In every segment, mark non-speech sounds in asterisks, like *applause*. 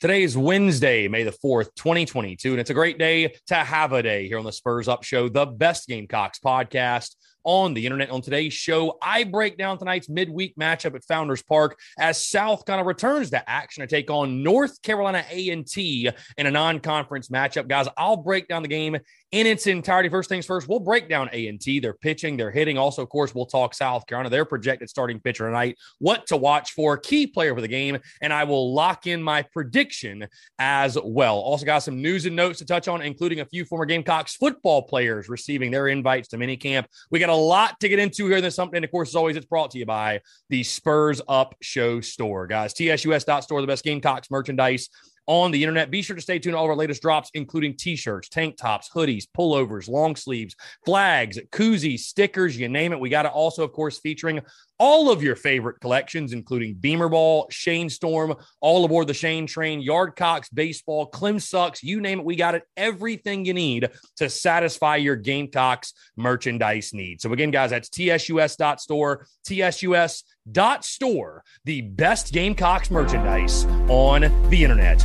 Today is Wednesday, May the 4th, 2022, and it's a great day to have a day here on the Spurs Up Show, the best Gamecocks podcast on the internet. On today's show, I break down tonight's midweek matchup at Founders Park as South Carolina returns to action to take on North Carolina A&T in a non-conference matchup. Guys, I'll break down the game in its entirety. First things first, we'll break down A&T, their pitching, their hitting. Also, of course, we'll talk South Carolina, their projected starting pitcher tonight, what to watch for, key player for the game, and I will lock in my prediction as well. Also, got some news and notes to touch on, including a few former Gamecocks football players receiving their invites to minicamp. We got a lot to get into here this something. Of course, as always, it's brought to you by the Spurs Up Show store, guys. TSUS.store, the best Gamecocks merchandise on the internet. Be sure to stay tuned to all of our latest drops, including t shirts, tank tops, hoodies, pullovers, long sleeves, flags, koozies, stickers, you name it. We got it also, of course, featuring all of your favorite collections, including Beamer Ball, Shane Storm, all aboard the Shane train, Yardcocks, baseball, Clem Sucks, you name it. We got it. Everything you need to satisfy your Gamecocks merchandise needs. So, again, guys, that's tsus.store, tsus.store, the best gamecocks merchandise on the internet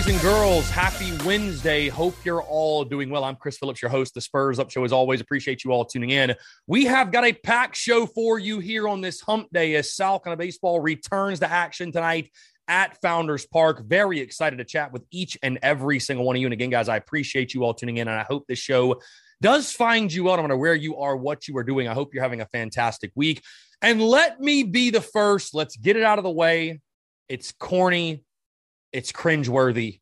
Boys and girls, happy Wednesday. Hope you're all doing well. I'm Chris Phillips, your host, the Spurs Up Show. As always, appreciate you all tuning in. We have got a packed show for you here on this hump day as South Carolina Baseball returns to action tonight at Founders Park. Very excited to chat with each and every single one of you. And again, guys, I appreciate you all tuning in, and I hope this show does find you out. Don't know where you are, what you are doing. I hope you're having a fantastic week. And let me be the first. Let's get it out of the way. It's corny. It's cringeworthy.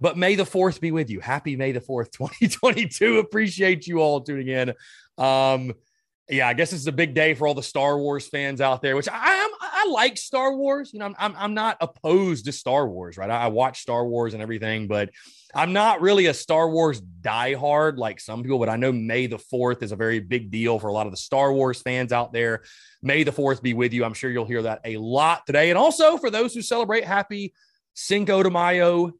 But May the 4th be with you. Happy May the 4th, *laughs* 2022. Appreciate you all tuning in. Um, yeah, I guess it's a big day for all the Star Wars fans out there, which I am. I like Star Wars. You know, I'm, I'm, not opposed to Star Wars, right? I, I watch Star Wars and everything, but I'm not really a Star Wars diehard like some people. But I know May the 4th is a very big deal for a lot of the Star Wars fans out there. May the 4th be with you. I'm sure you'll hear that a lot today. And also for those who celebrate, happy Cinco de Mayo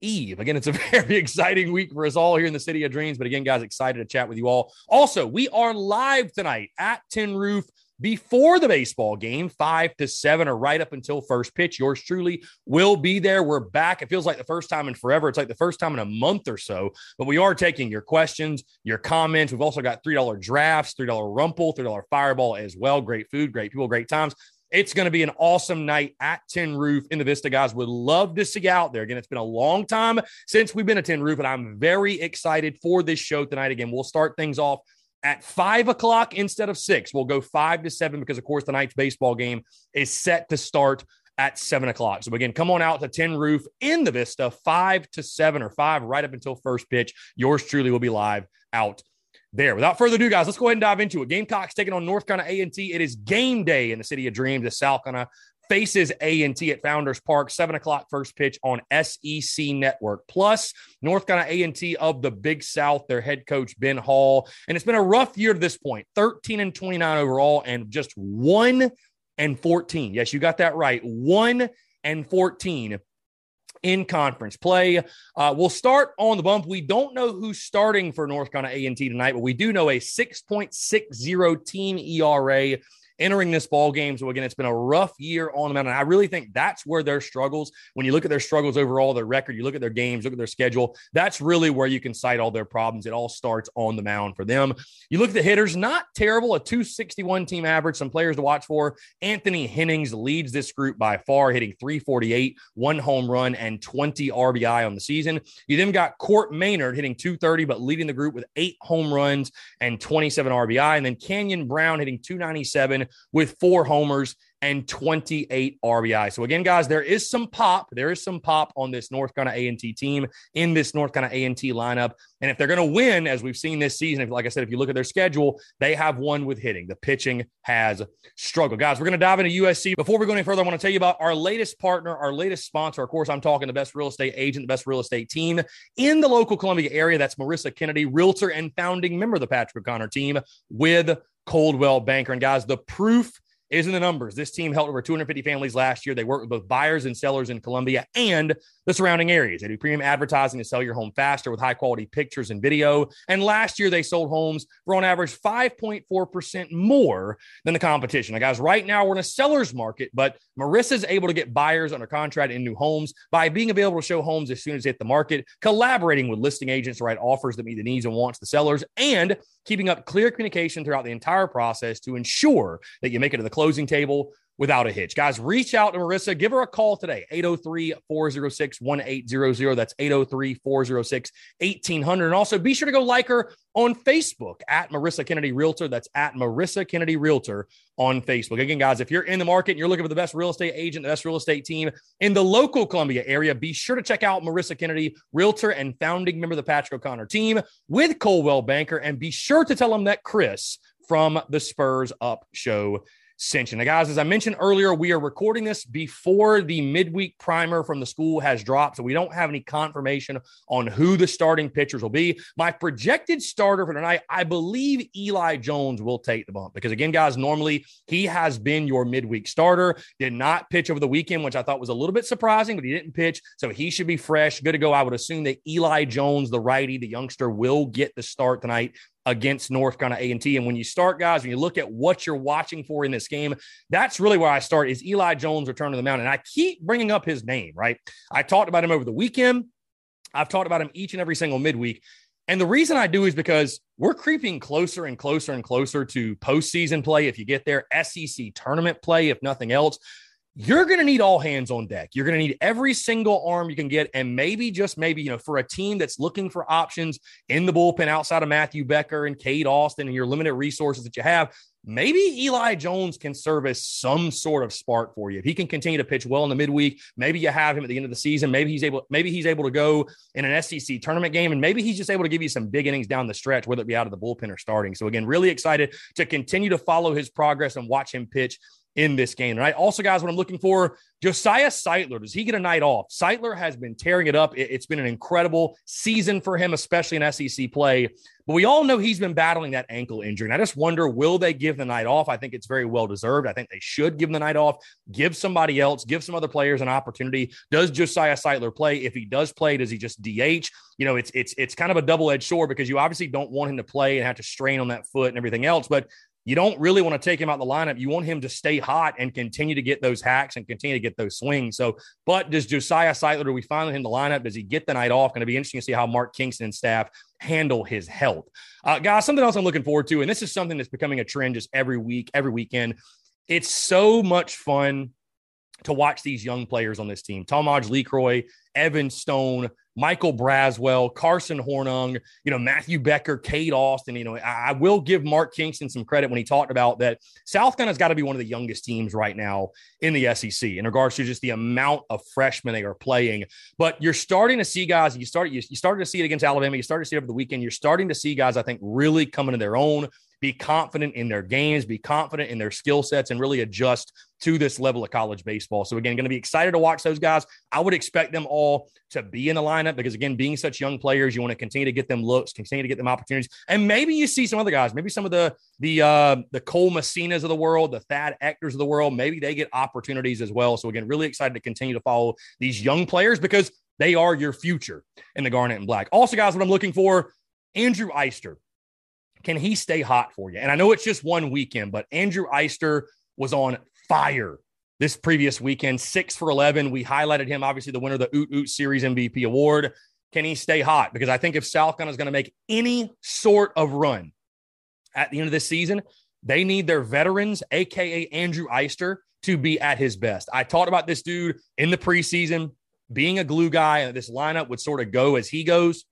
Eve. Again, it's a *laughs* very exciting week for us all here in the City of Dreams. But again, guys, excited to chat with you all. Also, we are live tonight at Tin Roof before the baseball game, five to seven, or right up until first pitch. Yours truly will be there. We're back. It feels like the first time in forever. It's like the first time in a month or so. But we are taking your questions, your comments. We've also got $3 drafts, $3 rumple, $3 fireball as well. Great food, great people, great times. It's going to be an awesome night at Tin Roof in the Vista, guys. Would love to see you out there. Again, it's been a long time since we've been at Tin Roof, and I'm very excited for this show tonight. Again, we'll start things off at five o'clock instead of six. We'll go five to seven because, of course, tonight's baseball game is set to start at seven o'clock. So again, come on out to Tin Roof in the Vista, five to seven or five right up until first pitch. Yours truly will be live out there. Without further ado, guys, let's go ahead and dive into it. Gamecocks taking on North Carolina A&T. It is game day in the city of dreams. The South Carolina faces A&T at Founders Park, 7 o'clock first pitch on SEC Network. Plus, North Carolina A&T of the Big South, their head coach, Ben Hall. And it's been a rough year to this point, 13 and 29 overall and just 1 and 14. Yes, you got that right. 1 and 14 in conference play. Uh, we'll start on the bump. We don't know who's starting for North Carolina A&T tonight, but we do know a 6.60 team ERA entering this ball game. So again, it's been a rough year on the mound, and I really think that's where their struggles. When you look at their struggles overall, their record, you look at their games, look at their schedule. That's really where you can cite all their problems. It all starts on the mound for them. You look at the hitters, not terrible, a 261 team average. Some players to watch for. Anthony Hennings leads this group by far, hitting 348, one home run, and 20 RBI on the season. You then got Court Maynard hitting 230, but leading the group with eight home runs and 27 RBI. And then Canyon Brown hitting 297 with four homers and 28 RBI. So again, guys, there is some pop. There is some pop on this North Carolina A&T team in this North Carolina A&T lineup. And if they're going to win, as we've seen this season, if, like I said, if you look at their schedule, they have won with hitting. The pitching has struggled. Guys, we're going to dive into USC. Before we go any further, I want to tell you about our latest partner, our latest sponsor. Of course, I'm talking the best real estate agent, the best real estate team in the local Columbia area. That's Marissa Kennedy, realtor and founding member of the Patrick O'Connor team with Coldwell Banker. And guys, the proof is in the numbers. This team helped over 250 families last year. They work with both buyers and sellers in Columbia and the surrounding areas. They do premium advertising to sell your home faster with high quality pictures and video. And last year, they sold homes for on average 5.4% more than the competition. Now, guys, right now we're in a seller's market, but Marissa's able to get buyers under contract in new homes by being available to show homes as soon as they hit the market, collaborating with listing agents to write offers that meet the needs and wants of the sellers, and keeping up clear communication throughout the entire process to ensure that you make it to the closing table without a hitch. Guys, reach out to Marissa. Give her a call today, 803 406 1800. That's 803 406 1800. And also be sure to go like her on Facebook at Marissa Kennedy Realtor. That's at Marissa Kennedy Realtor on Facebook. Again, guys, if you're in the market and you're looking for the best real estate agent, the best real estate team in the local Columbia area, be sure to check out Marissa Kennedy, Realtor and founding member of the Patrick O'Connor team with Coldwell Banker. And be sure to tell them that Chris from the Spurs Up Show Cinching. Now, guys, as I mentioned earlier, we are recording this before the midweek primer from the school has dropped. So we don't have any confirmation on who the starting pitchers will be. My projected starter for tonight, I believe Eli Jones will take the bump because, again, guys, normally he has been your midweek starter. Did not pitch over the weekend, which I thought was a little bit surprising, but he didn't pitch. So he should be fresh, good to go. I would assume that Eli Jones, the righty, the youngster, will get the start tonight against North Carolina A&T. And when you start, guys, when you look at what you're watching for in this game, that's really where I start is Eli Jones return to the mound. And I keep bringing up his name, right? I talked about him over the weekend. I've talked about him each and every single midweek. And the reason I do is because we're creeping closer and closer and closer to postseason play. If you get there, SEC tournament play, if nothing else you're going to need all hands on deck. You're going to need every single arm you can get. And maybe, just maybe, you know, for a team that's looking for options in the bullpen outside of Matthew Becker and Cade Austin and your limited resources that you have, maybe Eli Jones can serve as some sort of spark for you. If he can continue to pitch well in the midweek, maybe you have him at the end of the season. Maybe he's able, maybe he's able to go in an SEC tournament game, and maybe he's just able to give you some big innings down the stretch, whether it be out of the bullpen or starting. So again, really excited to continue to follow his progress and watch him pitch in this game. Right. Also, guys, what I'm looking for, Josiah Sightler, does he get a night off? Sightler has been tearing it up. It's been an incredible season for him, especially in SEC play. But we all know he's been battling that ankle injury. And I just wonder, will they give the night off? I think it's very well deserved. I think they should give the night off, give somebody else, give some other players an opportunity. Does Josiah Sightler play? If he does play, does he just DH? You know, it's it's it's kind of a double-edged sword because you obviously don't want him to play and have to strain on that foot and everything else. But you don't really want to take him out the lineup. You want him to stay hot and continue to get those hacks and continue to get those swings. So, but does Josiah Sightler, do we finally in the lineup? Does he get the night off? Going to be interesting to see how Mark Kingston and staff handle his health. Uh, guys, something else I'm looking forward to, and this is something that's becoming a trend just every week, every weekend. It's so much fun to watch these young players on this team. Talmadge LeCroy, Evan Stone, Michael Braswell, Carson Hornung, you know, Matthew Becker, Cade Austin. You know, I, I will give Mark Kingston some credit when he talked about that. South Carolina's got to be one of the youngest teams right now in the SEC in regards to just the amount of freshmen they are playing. But you're starting to see guys, you start you, you started to see it against Alabama, you started to see it over the weekend. You're starting to see guys, I think, really coming to their own be confident in their games, be confident in their skill sets, and really adjust to this level of college baseball. So, again, going to be excited to watch those guys. I would expect them all to be in the lineup because, again, being such young players, you want to continue to get them looks, continue to get them opportunities. And maybe you see some other guys, maybe some of the the uh, the Cole Messinas of the world, the Thad Ectors of the world, maybe they get opportunities as well. So, again, really excited to continue to follow these young players because they are your future in the Garnet and Black. Also, guys, what I'm looking for, Andrew Eyster can he stay hot for you? And I know it's just one weekend, but Andrew Eyster was on fire this previous weekend, six for 11. We highlighted him, obviously, the winner of the Oot Oot Series MVP award. Can he stay hot? Because I think if South Carolina is going to make any sort of run at the end of this season, they need their veterans, AKA Andrew Eyster, to be at his best. I talked about this dude in the preseason being a glue guy, and this lineup would sort of go as he goes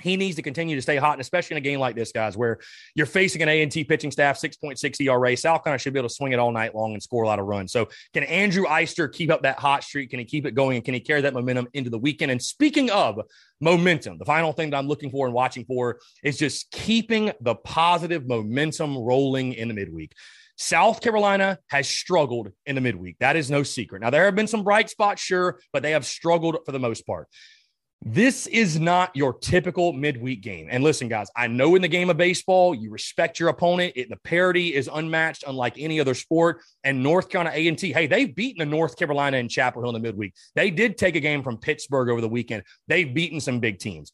he needs to continue to stay hot, and especially in a game like this, guys, where you're facing an A&T pitching staff, 6.6 ERA. South Carolina should be able to swing it all night long and score a lot of runs. So can Andrew Eyster keep up that hot streak? Can he keep it going? And can he carry that momentum into the weekend? And speaking of momentum, the final thing that I'm looking for and watching for is just keeping the positive momentum rolling in the midweek. South Carolina has struggled in the midweek. That is no secret. Now, there have been some bright spots, sure, but they have struggled for the most part. This is not your typical midweek game. And listen, guys, I know in the game of baseball, you respect your opponent. It, the parity is unmatched, unlike any other sport. And North Carolina A&T, hey, they've beaten the North Carolina and Chapel Hill in the midweek. They did take a game from Pittsburgh over the weekend. They've beaten some big teams.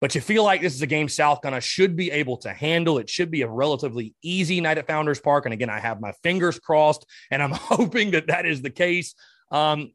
But you feel like this is a game South Carolina should be able to handle. It should be a relatively easy night at Founders Park. And again, I have my fingers crossed, and I'm *laughs* hoping that that is the case. Um,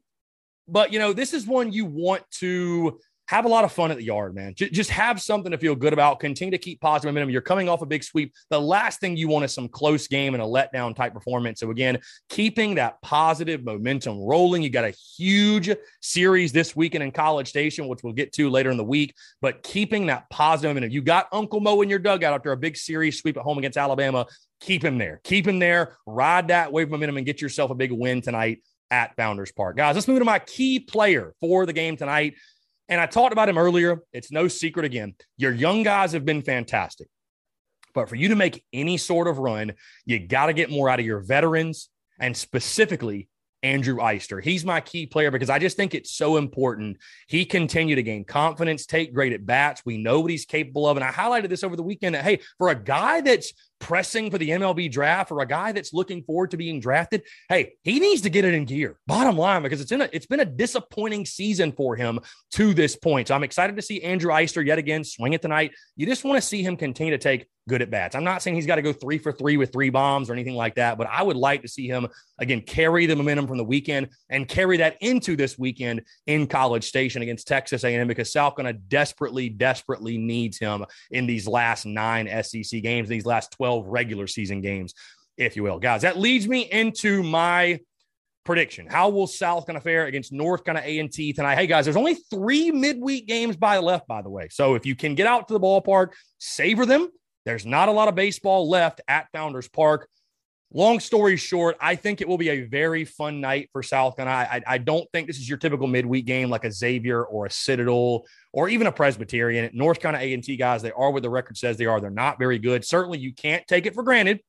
but, you know, this is one you want to – have a lot of fun at the yard, man. J- just have something to feel good about. Continue to keep positive momentum. You're coming off a big sweep. The last thing you want is some close game and a letdown type performance. So, again, keeping that positive momentum rolling. You got a huge series this weekend in College Station, which we'll get to later in the week, but keeping that positive momentum. You got Uncle Mo in your dugout after a big series sweep at home against Alabama. Keep him there. Keep him there. Ride that wave momentum and get yourself a big win tonight at Founders Park. Guys, let's move to my key player for the game tonight. And I talked about him earlier. It's no secret again. Your young guys have been fantastic. But for you to make any sort of run, you got to get more out of your veterans and specifically Andrew Eyster. He's my key player because I just think it's so important. He continued to gain confidence, take great at bats. We know what he's capable of. And I highlighted this over the weekend that, hey, for a guy that's pressing for the MLB draft or a guy that's looking forward to being drafted, hey, he needs to get it in gear. Bottom line, because it's in a, it's been a disappointing season for him to this point. So I'm excited to see Andrew Eyster yet again swing it tonight. You just want to see him continue to take good at bats. I'm not saying he's got to go three for three with three bombs or anything like that, but I would like to see him again carry the momentum from the weekend and carry that into this weekend in College Station against Texas A&M because South Carolina desperately, desperately needs him in these last nine SEC games, these last 12 12 regular season games, if you will. Guys, that leads me into my prediction. How will South Carolina fare against North Carolina A&T tonight? Hey guys, there's only three midweek games by left, by the way. So if you can get out to the ballpark, savor them. There's not a lot of baseball left at Founders Park. Long story short, I think it will be a very fun night for South Carolina. I, I, don't think this is your typical midweek game like a Xavier or a Citadel or even a Presbyterian. North Carolina A&T guys, they are what the record says they are. They're not very good. Certainly, you can't take it for granted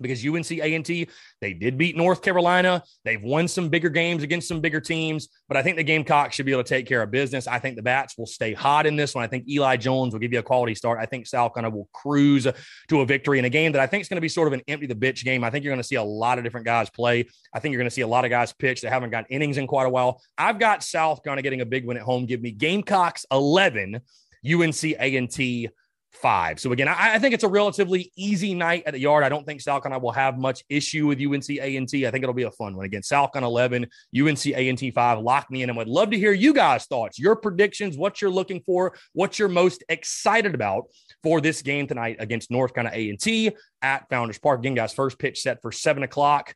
because UNC A&T they did beat North Carolina. They've won some bigger games against some bigger teams, but I think the Gamecocks should be able to take care of business. I think the bats will stay hot in this one. I think Eli Jones will give you a quality start. I think South Carolina will cruise to a victory in a game that I think is going to be sort of an empty the bitch game. I think you're going to see a lot of different guys play. I think you're going to see a lot of guys pitch that haven't got innings in quite a while. I've got South Carolina getting a big win at home. Give me Gamecocks 11, UNC A&T five. So again, I, I, think it's a relatively easy night at the yard. I don't think South Carolina will have much issue with UNC A&T. I think it'll be a fun one. Again, South Carolina 11, UNC A&T 5. Lock me in and would love to hear you guys' thoughts, your predictions, what you're looking for, what you're most excited about for this game tonight against North Carolina A&T at Founders Park. Again, guys, first pitch set for 7 o'clock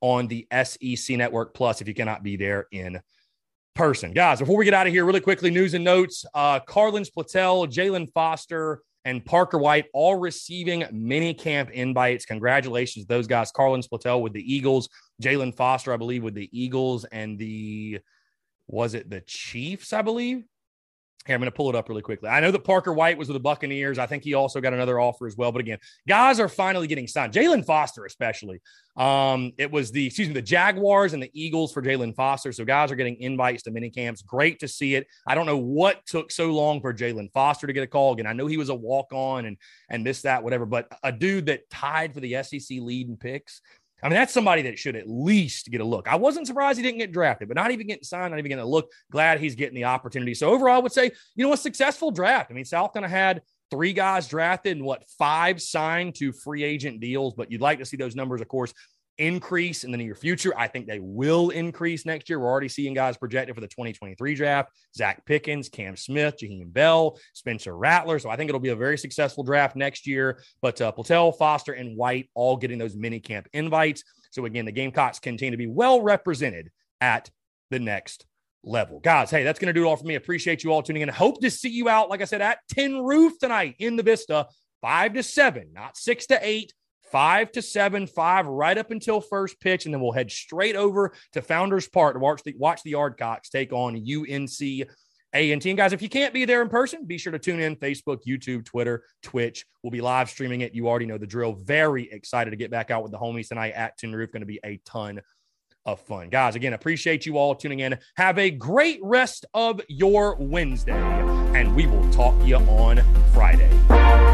on the SEC Network Plus if you cannot be there in person. Guys, before we get out of here, really quickly, news and notes. Uh, Carlin Platel, Jaylan Foster, and Parker White all receiving mini camp invites. Congratulations those guys. Carlin Platel with the Eagles, Jaylan Foster, I believe, with the Eagles, and the was it the Chiefs, I believe? Here, I'm going to pull it up really quickly. I know that Parker White was with the Buccaneers. I think he also got another offer as well. But again, guys are finally getting signed. Jaylan Foster, especially. Um, it was the excuse me, the Jaguars and the Eagles for Jaylan Foster. So guys are getting invites to mini camps. Great to see it. I don't know what took so long for Jaylan Foster to get a call. Again, I know he was a walk on and and this that whatever, but a dude that tied for the SEC lead in picks I mean, that's somebody that should at least get a look. I wasn't surprised he didn't get drafted, but not even getting signed, not even getting a look. Glad he's getting the opportunity. So overall, I would say, you know, a successful draft. I mean, South Carolina had three guys drafted and what five signed to free agent deals, but you'd like to see those numbers, of course, increase in the near future. I think they will increase next year. We're already seeing guys projected for the 2023 draft Zacch Pickens, Cam Smith, Jaheim Bell, Spencer Rattler. So I think it'll be a very successful draft next year. But uh, Platel, Foster, and White all getting those mini camp invites. So again, the Gamecocks continue to be well represented at the next level. Guys, hey, that's going to do it all for me. Appreciate you all tuning in. Hope to see you out, like I said, at Tin Roof tonight in the Vista, five to seven, not six to eight five to seven, five right up until first pitch, and then we'll head straight over to Founders Park to watch the watch the Yardcocks take on UNC. A&T. And guys, if you can't be there in person, be sure to tune in Facebook, YouTube, Twitter, Twitch. We'll be live streaming it. You already know the drill. Very excited to get back out with the homies tonight at Tin Roof. Going to be a ton of fun. Guys, again, appreciate you all tuning in. Have a great rest of your Wednesday, and we will talk to you on Friday.